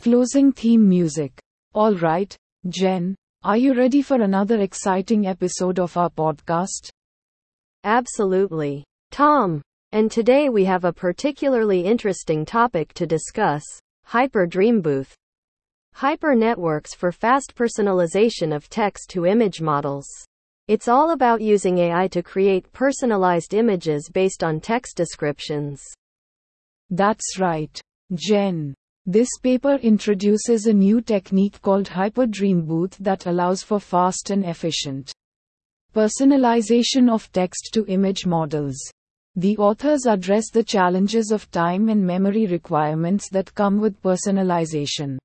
Closing theme music. Alright, Jen, are you ready for another exciting episode of our podcast? Absolutely. Tom. And today we have a particularly interesting topic to discuss Hyper Dream Booth. Hyper networks for fast personalization of text to image models. It's all about using AI to create personalized images based on text descriptions. That's right, Jen. This paper introduces a new technique called Hyper Dream Booth that allows for fast and efficient personalization of text to image models. The authors address the challenges of time and memory requirements that come with personalization.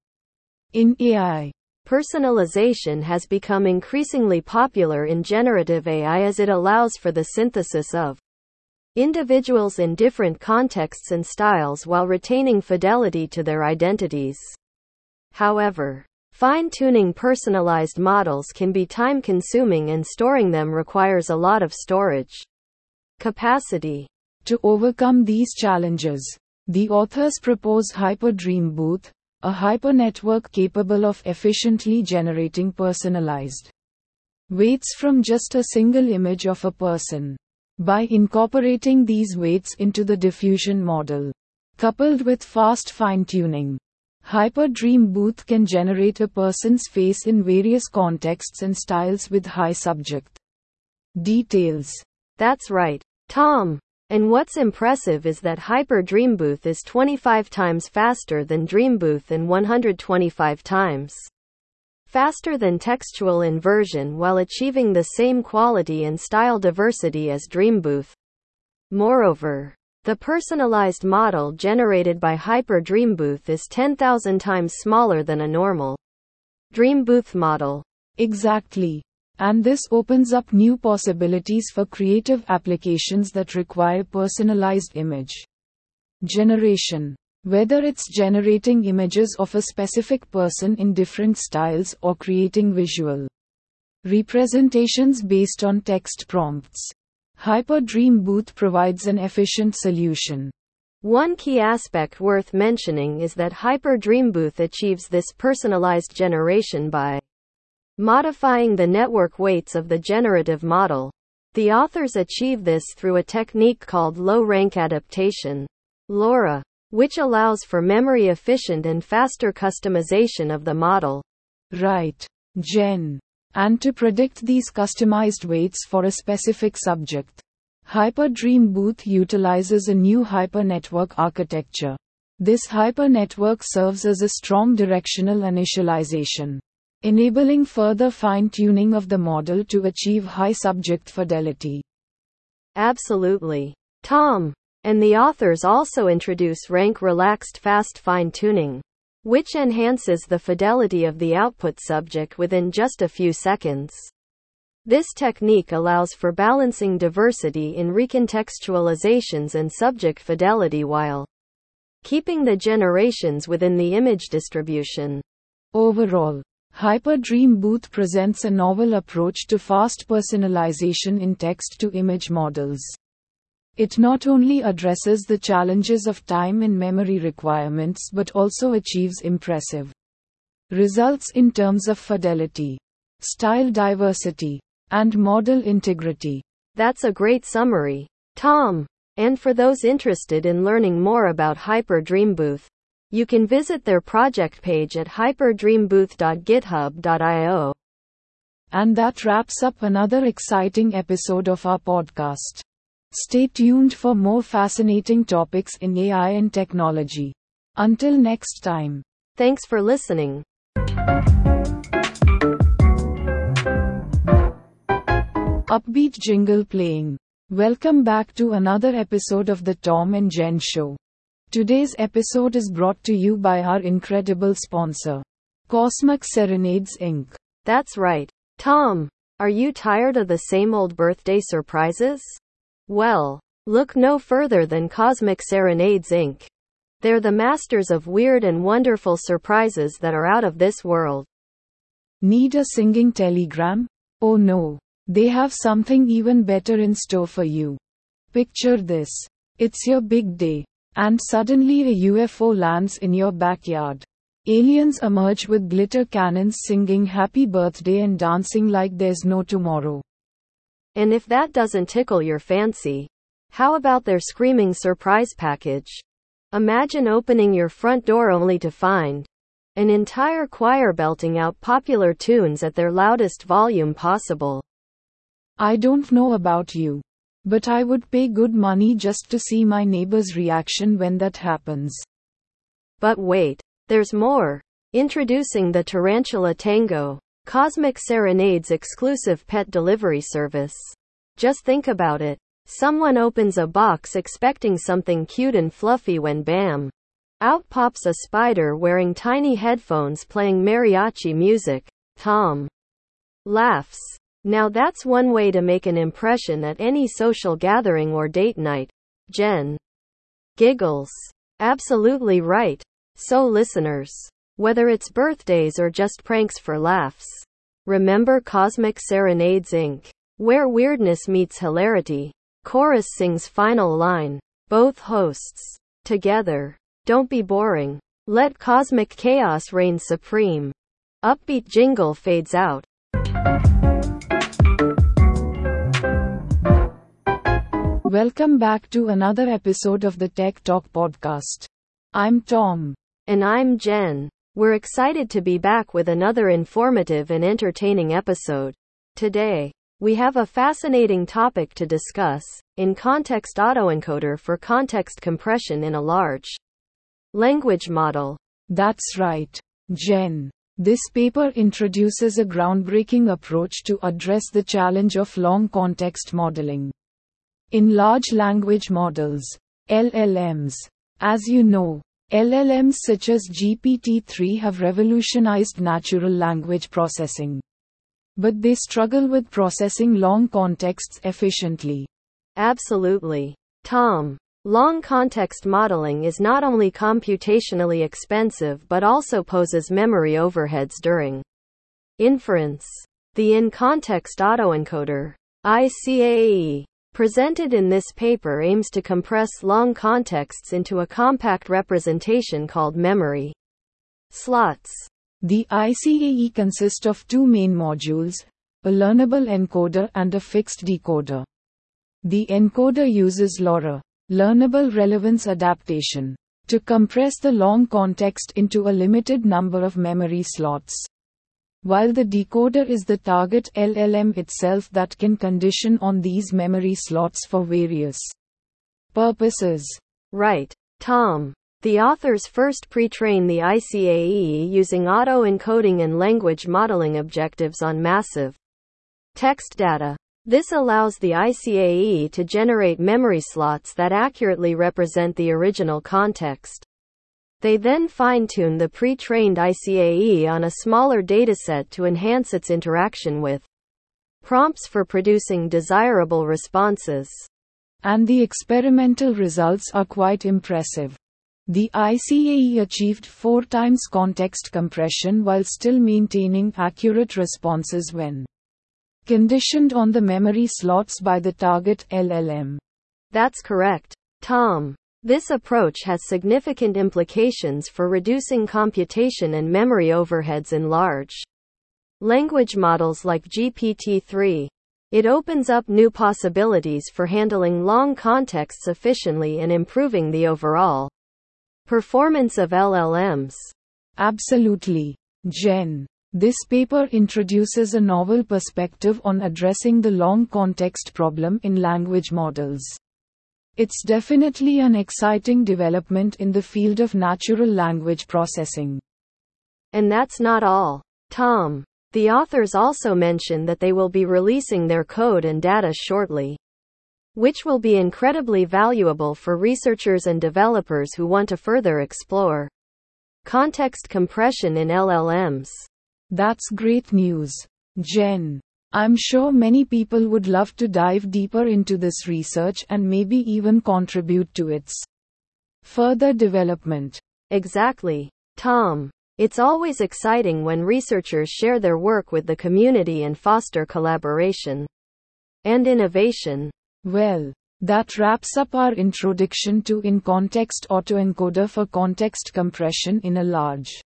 In AI, Personalization has become increasingly popular in generative AI as it allows for the synthesis of individuals in different contexts and styles while retaining fidelity to their identities. However, fine tuning personalized models can be time consuming and storing them requires a lot of storage capacity. To overcome these challenges, the authors propose Hyper Dream Booth, a hypernetwork capable of efficiently generating personalized weights from just a single image of a person. By incorporating these weights into the diffusion model, coupled with fast fine tuning, Hyper Dream Booth can generate a person's face in various contexts and styles with high subject details. That's right, Tom. And what's impressive is that Hyper Dream Booth is 25 times faster than Dream Booth and 125 times faster than textual inversion while achieving the same quality and style diversity as Dream Booth. Moreover, the personalized model generated by Hyper Dream Booth is 10,000 times smaller than a normal Dream Booth model. Exactly. And this opens up new possibilities for creative applications that require personalized image generation. Whether it's generating images of a specific person in different styles or creating visual representations based on text prompts. Hyper Dream Booth provides an efficient solution. One key aspect worth mentioning is that Hyper Dream Booth achieves this personalized generation by modifying the network weights of the generative model. The authors achieve this through a technique called low rank adaptation, LoRA, which allows for memory efficient and faster customization of the model. Right, Jen. And to predict these customized weights for a specific subject, Hyper Dream Booth utilizes a new hypernetwork architecture. This hypernetwork serves as a strong directional initialization enabling further fine tuning of the model to achieve high subject fidelity. Absolutely. Tom. And the authors also introduce rank relaxed fast fine tuning, which enhances the fidelity of the output subject within just a few seconds. This technique allows for balancing diversity in recontextualizations and subject fidelity while keeping the generations within the image distribution. Overall, Hyper Dream Booth presents a novel approach to fast personalization in text to image models. It not only addresses the challenges of time and memory requirements but also achieves impressive results in terms of fidelity, style diversity, and model integrity. That's a great summary, Tom. And for those interested in learning more about Hyper Dream Booth, you can visit their project page at hyperdreambooth.github.io. And that wraps up another exciting episode of our podcast. Stay tuned for more fascinating topics in AI and technology. Until next time. Thanks for listening. Upbeat jingle playing. Welcome back to another episode of the Tom and Jen Show. Today's episode is brought to you by our incredible sponsor, Cosmic Serenades Inc. That's right. Tom, are you tired of the same old birthday surprises? Well, look no further than Cosmic Serenades Inc. They're the masters of weird and wonderful surprises that are out of this world. Need a singing telegram? Oh no, they have something even better in store for you. Picture this It's your big day. And suddenly a UFO lands in your backyard. Aliens emerge with glitter cannons singing happy birthday and dancing like there's no tomorrow. And if that doesn't tickle your fancy, how about their screaming surprise package? Imagine opening your front door only to find an entire choir belting out popular tunes at their loudest volume possible. I don't know about you. But I would pay good money just to see my neighbor's reaction when that happens. But wait, there's more. Introducing the Tarantula Tango, Cosmic Serenade's exclusive pet delivery service. Just think about it. Someone opens a box expecting something cute and fluffy when bam! Out pops a spider wearing tiny headphones playing mariachi music. Tom laughs. Now that's one way to make an impression at any social gathering or date night. Jen giggles. Absolutely right. So listeners, whether it's birthdays or just pranks for laughs, remember Cosmic Serenades Inc., where weirdness meets hilarity. Chorus sings final line. Both hosts. Together. Don't be boring. Let cosmic chaos reign supreme. Upbeat jingle fades out. Welcome back to another episode of the Tech Talk podcast. I'm Tom. And I'm Jen. We're excited to be back with another informative and entertaining episode. Today, we have a fascinating topic to discuss in context autoencoder for context compression in a large language model. That's right, Jen. This paper introduces a groundbreaking approach to address the challenge of long context modeling. In large language models, LLMs, as you know, LLMs such as GPT-3 have revolutionized natural language processing. But they struggle with processing long contexts efficiently. Absolutely. Tom. Long context modeling is not only computationally expensive but also poses memory overheads during inference. The in context autoencoder, ICAE, presented in this paper aims to compress long contexts into a compact representation called memory slots. The ICAE consists of two main modules, a learnable encoder and a fixed decoder. The encoder uses LoRA, learnable relevance adaptation, to compress the long context into a limited number of memory slots while the decoder is the target LLM itself that can condition on these memory slots for various purposes. Right. Tom. The authors first pre-train the ICAE using auto-encoding and language modeling objectives on massive text data. This allows the ICAE to generate memory slots that accurately represent the original context. They then fine-tune the pre-trained ICAE on a smaller dataset to enhance its interaction with prompts for producing desirable responses. And the experimental results are quite impressive. The ICAE achieved four times context compression while still maintaining accurate responses when conditioned on the memory slots by the target LLM. That's correct. Tom. This approach has significant implications for reducing computation and memory overheads in large language models like GPT-3. It opens up new possibilities for handling long contexts efficiently and improving the overall performance of LLMs. Absolutely. Jen. This paper introduces a novel perspective on addressing the long context problem in language models. It's definitely an exciting development in the field of natural language processing. And that's not all. Tom. The authors also mention that they will be releasing their code and data shortly, which will be incredibly valuable for researchers and developers who want to further explore context compression in LLMs. That's great news. Jen. I'm sure many people would love to dive deeper into this research and maybe even contribute to its further development. Exactly. Tom. It's always exciting when researchers share their work with the community and foster collaboration and innovation. Well, That wraps up our introduction to In Context Autoencoder for context compression in a large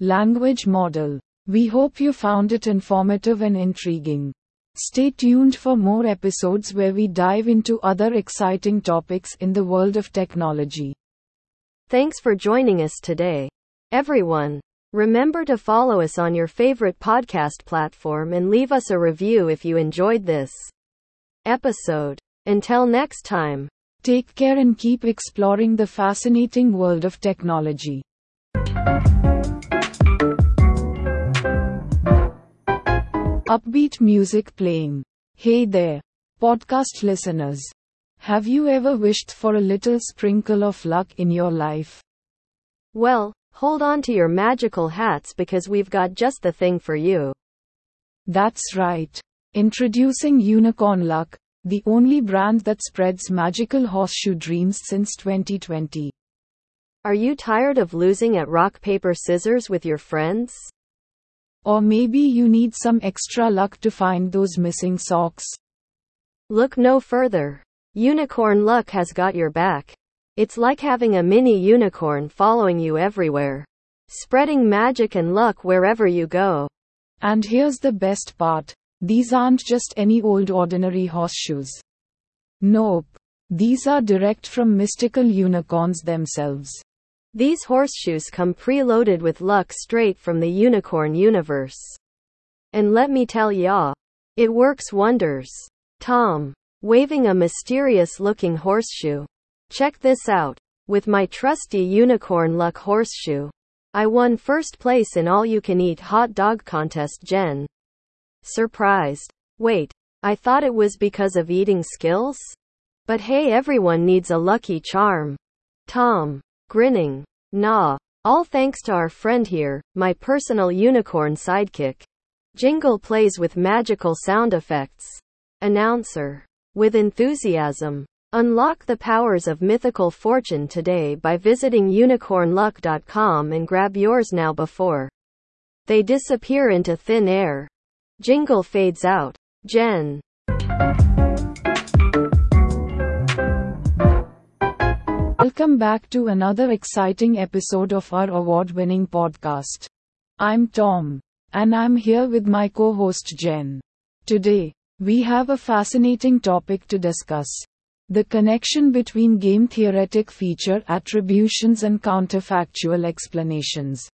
language model. We hope you found it informative and intriguing. Stay tuned for more episodes where we dive into other exciting topics in the world of technology. Thanks for joining us today. Everyone, remember to follow us on your favorite podcast platform and leave us a review if you enjoyed this episode. Until next time, take care and keep exploring the fascinating world of technology. Upbeat music playing. Hey there, podcast listeners. Have you ever wished for a little sprinkle of luck in your life? Well, hold on to your magical hats because we've got just the thing for you. That's right. Introducing Unicorn Luck, the only brand that spreads magical horseshoe dreams since 2020. Are you tired of losing at rock, paper, scissors with your friends? Or maybe you need some extra luck to find those missing socks. Look no further. Unicorn Luck has got your back. It's like having a mini unicorn following you everywhere, spreading magic and luck wherever you go. And here's the best part these aren't just any old ordinary horseshoes. Nope. These are direct from mystical unicorns themselves. These horseshoes come preloaded with luck straight from the unicorn universe. And let me tell ya, it works wonders. Tom, waving a mysterious looking horseshoe. Check this out. With my trusty unicorn luck horseshoe, I won first place in all you can eat hot dog contest Jen. Surprised. Wait, I thought it was because of eating skills? But hey everyone needs a lucky charm. Tom grinning. Nah. All thanks to our friend here, my personal unicorn sidekick. Jingle plays with magical sound effects. Announcer. With enthusiasm. Unlock the powers of mythical fortune today by visiting unicornluck.com and grab yours now before they disappear into thin air. Jingle fades out. Jen. Welcome back to another exciting episode of our award winning podcast. I'm Tom, and I'm here with my co host Jen. Today, we have a fascinating topic to discuss the connection between game theoretic feature attributions and counterfactual explanations.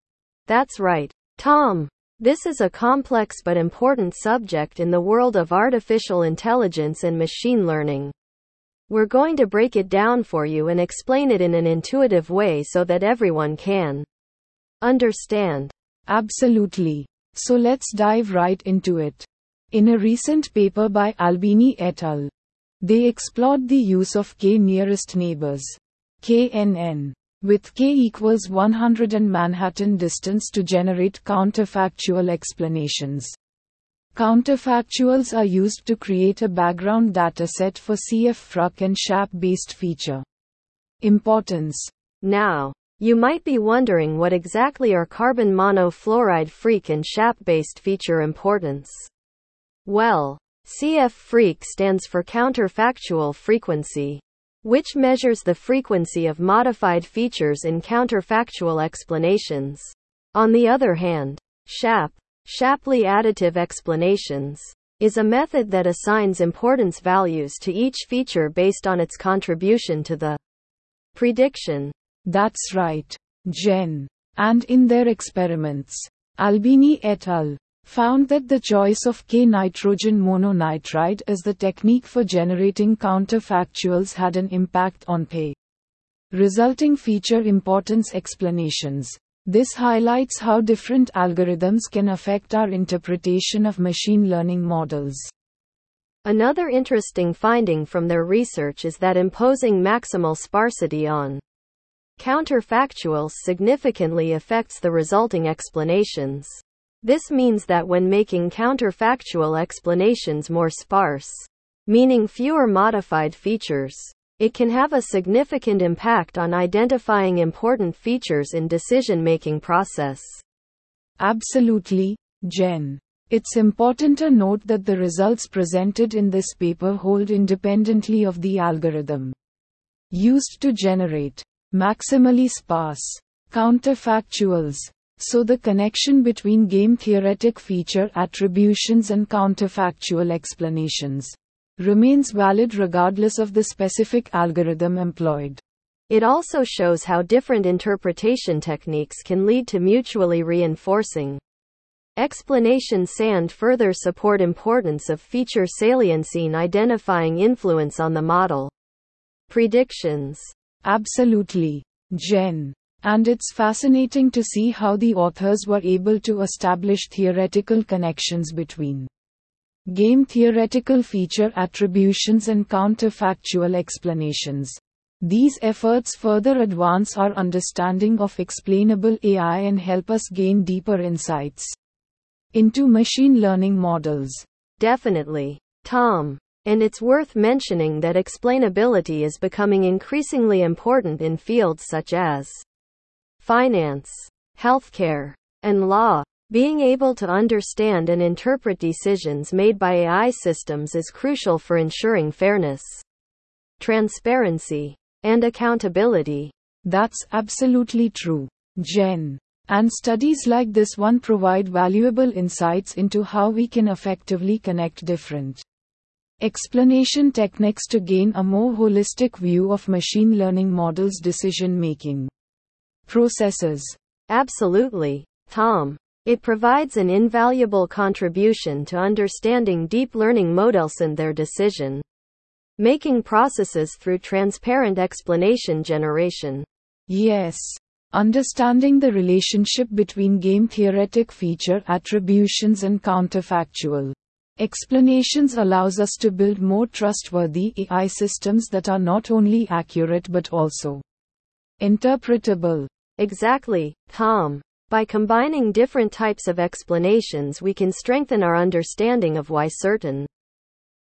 That's right, Tom. This is a complex but important subject in the world of artificial intelligence and machine learning. We're going to break it down for you and explain it in an intuitive way so that everyone can understand. Absolutely. So let's dive right into it. In a recent paper by Albini et al., they explored the use of k nearest neighbors, KNN, with k equals 100 and Manhattan distance to generate counterfactual explanations. Counterfactuals are used to create a background dataset for CF-FRUC and SHAP-based feature. Importance. Now, you might be wondering what exactly are carbon monofluoride freak and SHAP-based feature importance. Well, CF freak stands for counterfactual frequency, which measures the frequency of modified features in counterfactual explanations. On the other hand, SHAP Shapley additive explanations is a method that assigns importance values to each feature based on its contribution to the prediction. That's right, Jen. And in their experiments, Albini et al. found that the choice of K nitrogen mononitride as the technique for generating counterfactuals had an impact on pay. Resulting feature importance explanations. This highlights how different algorithms can affect our interpretation of machine learning models. Another interesting finding from their research is that imposing maximal sparsity on counterfactuals significantly affects the resulting explanations. This means that when making counterfactual explanations more sparse, meaning fewer modified features, it can have a significant impact on identifying important features in decision-making process. Absolutely, Jen. It's important to note that the results presented in this paper hold independently of the algorithm used to generate maximally sparse counterfactuals. So the connection between game theoretic feature attributions and counterfactual explanations remains valid regardless of the specific algorithm employed. It also shows how different interpretation techniques can lead to mutually reinforcing explanation sand further support importance of feature saliency in identifying influence on the model. Predictions. Absolutely. Jen and it's fascinating to see how the authors were able to establish theoretical connections between game theoretical feature attributions and counterfactual explanations these efforts further advance our understanding of explainable AI and help us gain deeper insights into machine learning models. Definitely. Tom. And it's worth mentioning that explainability is becoming increasingly important in fields such as finance, healthcare, and law. Being able to understand and interpret decisions made by AI systems is crucial for ensuring fairness, transparency, and accountability. That's absolutely true, Jen. And studies like this one provide valuable insights into how we can effectively connect different explanation techniques to gain a more holistic view of machine learning models' decision making processes. Absolutely, Tom. It provides an invaluable contribution to understanding deep learning models and their decision making processes through transparent explanation generation. Yes. Understanding the relationship between game theoretic feature attributions and counterfactual explanations allows us to build more trustworthy AI systems that are not only accurate but also interpretable. Exactly, Tom. By combining different types of explanations, we can strengthen our understanding of why certain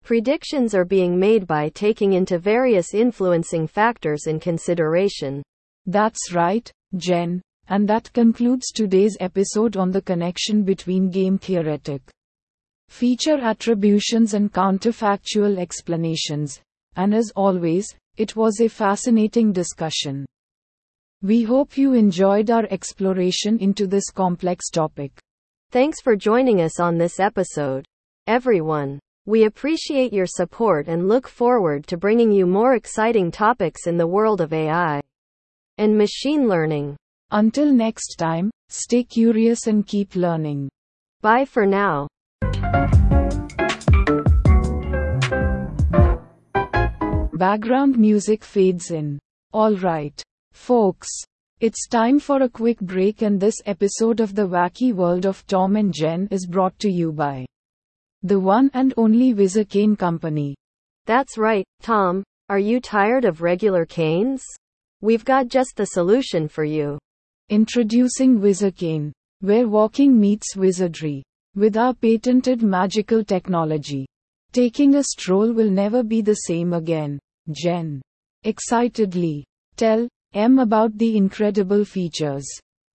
Predictions are being made by taking into various influencing factors in consideration. That's right, Jen. And that concludes today's episode on the connection between game theoretic feature attributions and counterfactual explanations. And as always, it was a fascinating discussion. We hope you enjoyed our exploration into this complex topic. Thanks for joining us on this episode. Everyone. We appreciate your support and look forward to bringing you more exciting topics in the world of AI and machine learning. Until next time, stay curious and keep learning. Bye for now. Background music fades in. Alright, folks. It's time for a quick break, and this episode of The Wacky World of Tom and Jen is brought to you by the one and only Whizzer Cane Company. That's right, Tom. Are you tired of regular canes? We've got just the solution for you. Introducing Whizzer Cane, where walking meets wizardry. With our patented magical technology, taking a stroll will never be the same again. Jen. Excitedly. Tell M about the incredible features.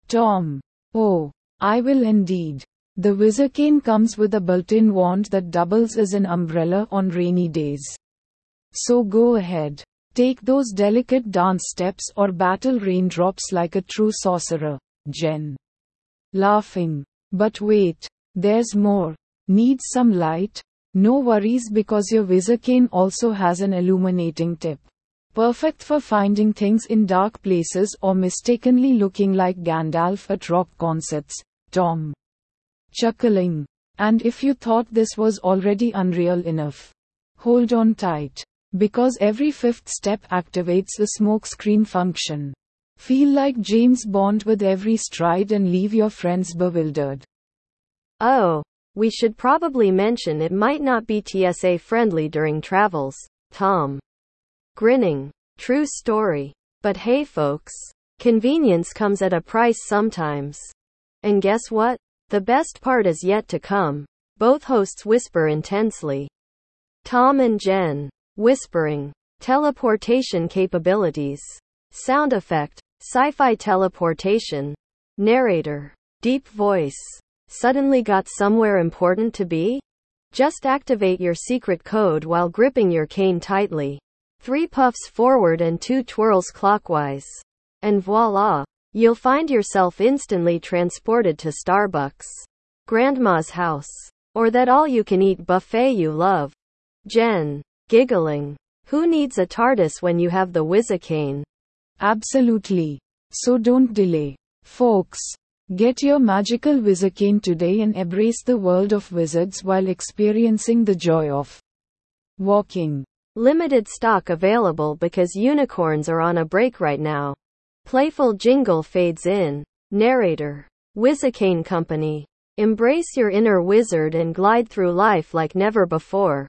Tom. Oh, I will indeed. The Whizzer Cane comes with a built-in wand that doubles as an umbrella on rainy days. So go ahead. Take those delicate dance steps or battle raindrops like a true sorcerer, Jen. Laughing. But wait. There's more. Need some light? No worries because your Whizzer Cane also has an illuminating tip. Perfect for finding things in dark places or mistakenly looking like Gandalf at rock concerts, Tom chuckling. And if you thought this was already unreal enough, hold on tight. Because every fifth step activates a smokescreen function. Feel like James Bond with every stride and leave your friends bewildered. Oh, we should probably mention it might not be TSA friendly during travels, Tom. Grinning. True story. But hey folks, convenience comes at a price sometimes. And guess what? The best part is yet to come. Both hosts whisper intensely. Tom and Jen. Whispering. Teleportation capabilities. Sound effect. Sci fi teleportation. Narrator. Deep voice. Suddenly got somewhere important to be? Just activate your secret code while gripping your cane tightly. Three puffs forward and two twirls clockwise. And voila! You'll find yourself instantly transported to Starbucks, Grandma's house, or that all you can eat buffet you love. Jen, giggling. Who needs a TARDIS when you have the Whizzicane? Absolutely. So don't delay. Folks, get your magical Whizzicane today and embrace the world of wizards while experiencing the joy of walking. Limited stock available because unicorns are on a break right now. Playful jingle fades in. Narrator. Whizzicane Company. Embrace your inner wizard and glide through life like never before.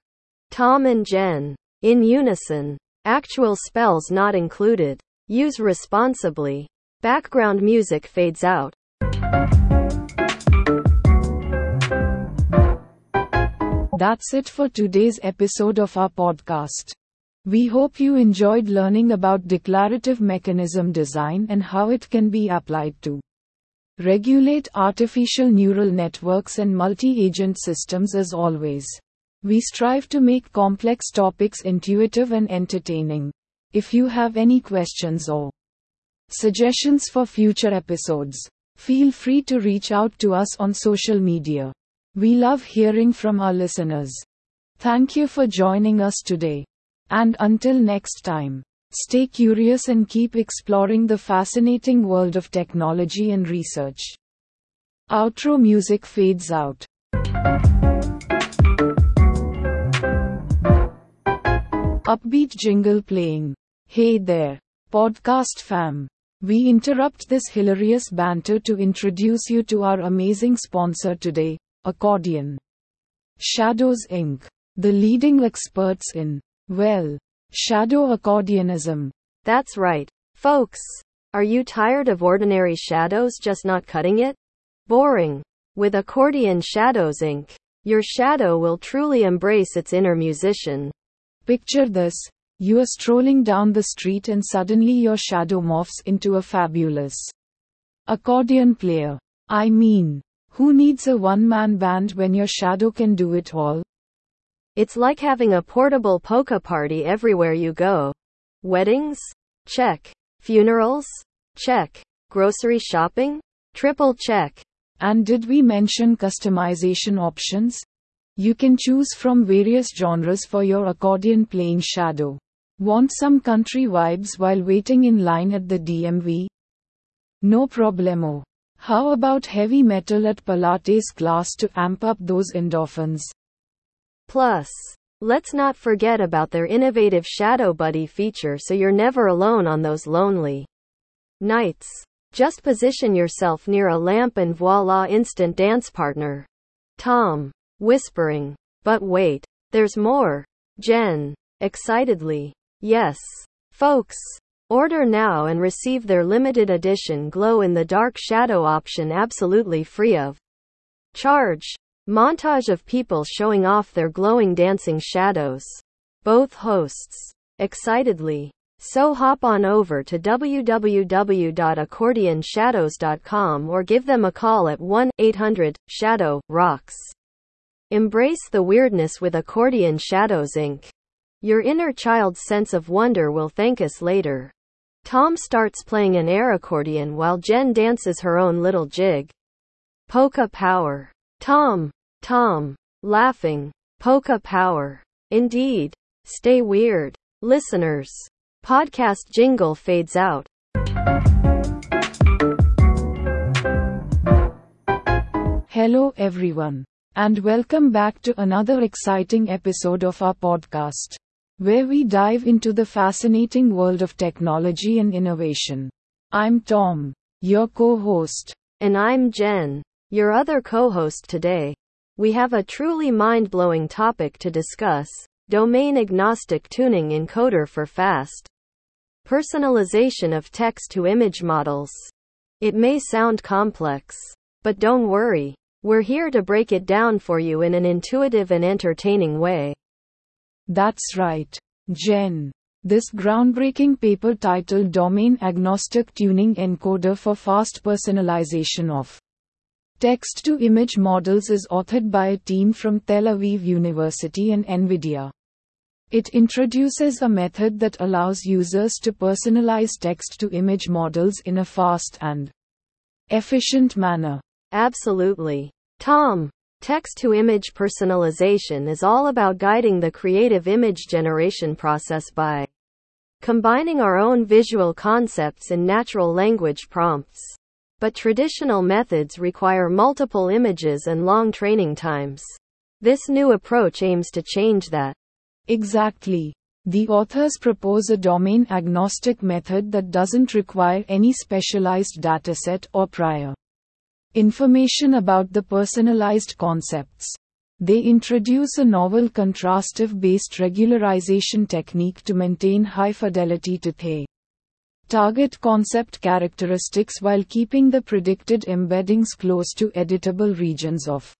Tom and Jen. In unison. Actual spells not included. Use responsibly. Background music fades out. That's it for today's episode of our podcast. We hope you enjoyed learning about declarative mechanism design and how it can be applied to regulate artificial neural networks and multi agent systems as always. We strive to make complex topics intuitive and entertaining. If you have any questions or suggestions for future episodes, feel free to reach out to us on social media. We love hearing from our listeners. Thank you for joining us today. And until next time, stay curious and keep exploring the fascinating world of technology and research. Outro music fades out. Upbeat jingle playing. Hey there, podcast fam. We interrupt this hilarious banter to introduce you to our amazing sponsor today, Accordion. Shadows Inc., the leading experts in, well, shadow accordionism. That's right, folks. Are you tired of ordinary shadows just not cutting it? Boring. With Accordion Shadows Inc., your shadow will truly embrace its inner musician. Picture this you are strolling down the street and suddenly your shadow morphs into a fabulous accordion player. I mean, who needs a one man band when your shadow can do it all? It's like having a portable polka party everywhere you go. Weddings? Check. Funerals? Check. Grocery shopping? Triple check. And did we mention customization options? You can choose from various genres for your accordion playing shadow. Want some country vibes while waiting in line at the DMV? No problemo. How about heavy metal at Pilates class to amp up those endorphins? Plus, let's not forget about their innovative Shadow Buddy feature so you're never alone on those lonely nights. Just position yourself near a lamp and voila instant dance partner. Tom whispering. But wait, there's more. Jen, excitedly. Yes. Folks, order now and receive their limited edition glow in the dark shadow option absolutely free of charge. Montage of people showing off their glowing dancing shadows. Both hosts. Excitedly. So hop on over to www.accordionshadows.com or give them a call at 1 800 Shadow Rocks. Embrace the weirdness with Accordion Shadows Inc. Your inner child's sense of wonder will thank us later. Tom starts playing an air accordion while Jen dances her own little jig. Polka Power. Tom. Tom. Laughing. Polka Power. Indeed. Stay weird. Listeners. Podcast jingle fades out. Hello everyone. And welcome back to another exciting episode of our podcast, where we dive into the fascinating world of technology and innovation. I'm Tom, your co host. And I'm Jen, your other co host today. We have a truly mind blowing topic to discuss domain agnostic tuning encoder for fast personalization of text to image models. It may sound complex, but don't worry. We're here to break it down for you in an intuitive and entertaining way. That's right, Jen. This groundbreaking paper titled Domain Agnostic Tuning Encoder for Fast Personalization of Text to image models is authored by a team from Tel Aviv University and NVIDIA. It introduces a method that allows users to personalize text to image models in a fast and efficient manner. Absolutely. Tom. Text to image personalization is all about guiding the creative image generation process by combining our own visual concepts and natural language prompts. But traditional methods require multiple images and long training times. This new approach aims to change that. Exactly. The authors propose a domain agnostic method that doesn't require any specialized dataset or prior information about the personalized concepts. They introduce a novel contrastive based regularization technique to maintain high fidelity to the target concept characteristics while keeping the predicted embeddings close to editable regions of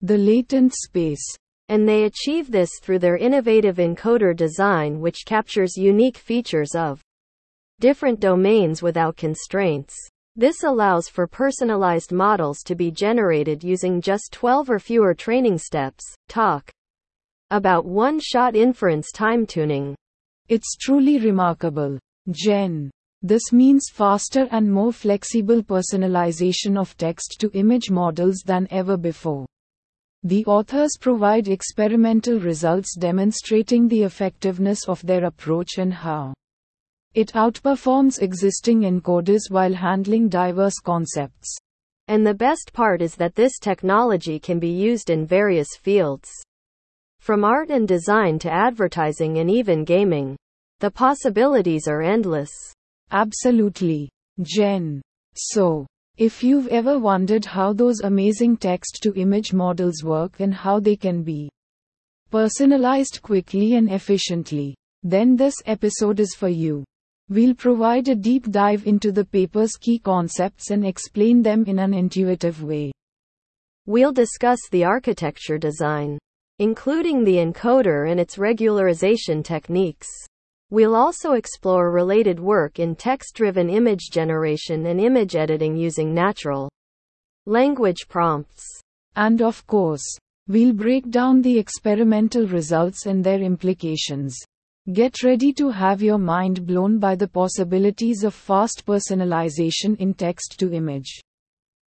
the latent space. And they achieve this through their innovative encoder design, which captures unique features of different domains without constraints. This allows for personalized models to be generated using just 12 or fewer training steps. Talk about one shot inference time tuning. It's truly remarkable. Jen. This means faster and more flexible personalization of text to image models than ever before. The authors provide experimental results demonstrating the effectiveness of their approach and how it outperforms existing encoders while handling diverse concepts. And the best part is that this technology can be used in various fields. From art and design to advertising and even gaming. The possibilities are endless. Absolutely. Jen. So, if you've ever wondered how those amazing text to image models work and how they can be personalized quickly and efficiently, then this episode is for you. We'll provide a deep dive into the paper's key concepts and explain them in an intuitive way. We'll discuss the architecture design, including the encoder and its regularization techniques. We'll also explore related work in text-driven image generation and image editing using natural language prompts. And of course, we'll break down the experimental results and their implications. Get ready to have your mind blown by the possibilities of fast personalization in text to image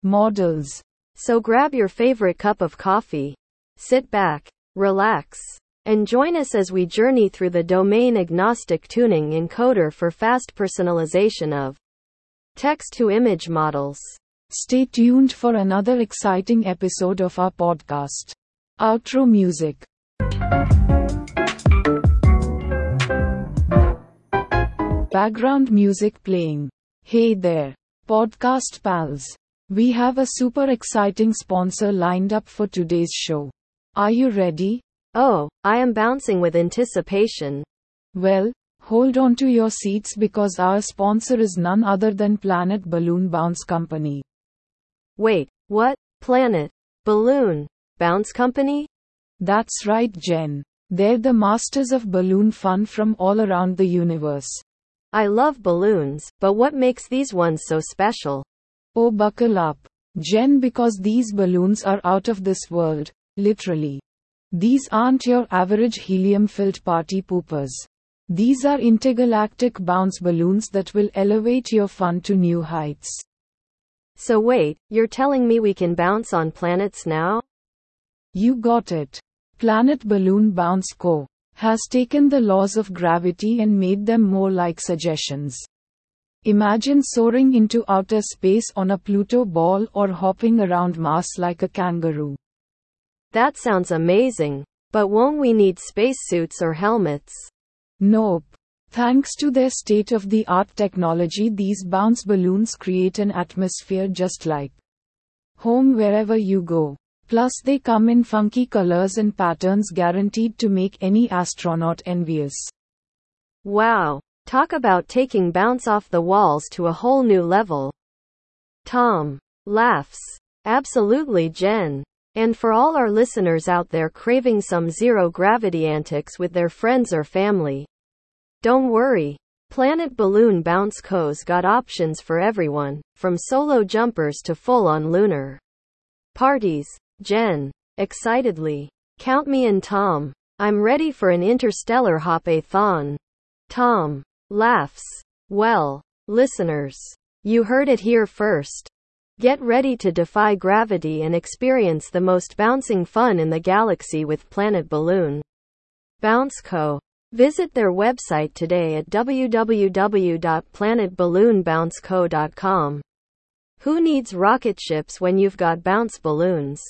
models. So grab your favorite cup of coffee, sit back, relax, and join us as we journey through the domain agnostic tuning encoder for fast personalization of text to image models. Stay tuned for another exciting episode of our podcast. Outro music. Background music playing. Hey there, podcast pals. We have a super exciting sponsor lined up for today's show. Are you ready? Oh, I am bouncing with anticipation. Well, hold on to your seats because our sponsor is none other than Planet Balloon Bounce Company. Wait, what? Planet Balloon Bounce Company? That's right, Jen. They're the masters of balloon fun from all around the universe. I love balloons, but what makes these ones so special? Oh, buckle up, Jen, because these balloons are out of this world, literally. These aren't your average helium-filled party poopers. These are intergalactic bounce balloons that will elevate your fun to new heights. So wait, you're telling me we can bounce on planets now? You got it. Planet Balloon Bounce Co. has taken the laws of gravity and made them more like suggestions. Imagine soaring into outer space on a Pluto ball or hopping around Mars like a kangaroo. That sounds amazing. But won't we need spacesuits or helmets? Nope. Thanks to their state of the art technology, these bounce balloons create an atmosphere just like home wherever you go. Plus, they come in funky colors and patterns guaranteed to make any astronaut envious. Wow. Talk about taking bounce off the walls to a whole new level. Tom laughs. Absolutely, Jen. And for all our listeners out there craving some zero gravity antics with their friends or family, don't worry. Planet Balloon Bounce Co's got options for everyone, from solo jumpers to full on lunar Parties. Jen. Excitedly. Count me in, Tom. I'm ready for an interstellar hop-a-thon. Tom. Laughs. Well, listeners. You heard it here first. Get ready to defy gravity and experience the most bouncing fun in the galaxy with Planet Balloon. Bounce Co. Visit their website today at www.planetballoonbounceco.com. Who needs rocket ships when you've got bounce balloons?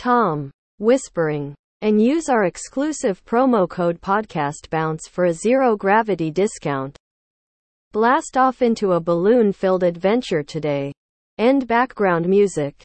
Tom. Whispering. And use our exclusive promo code PODCASTBOUNCE for a zero gravity discount. Blast off into a balloon filled adventure today. End background music.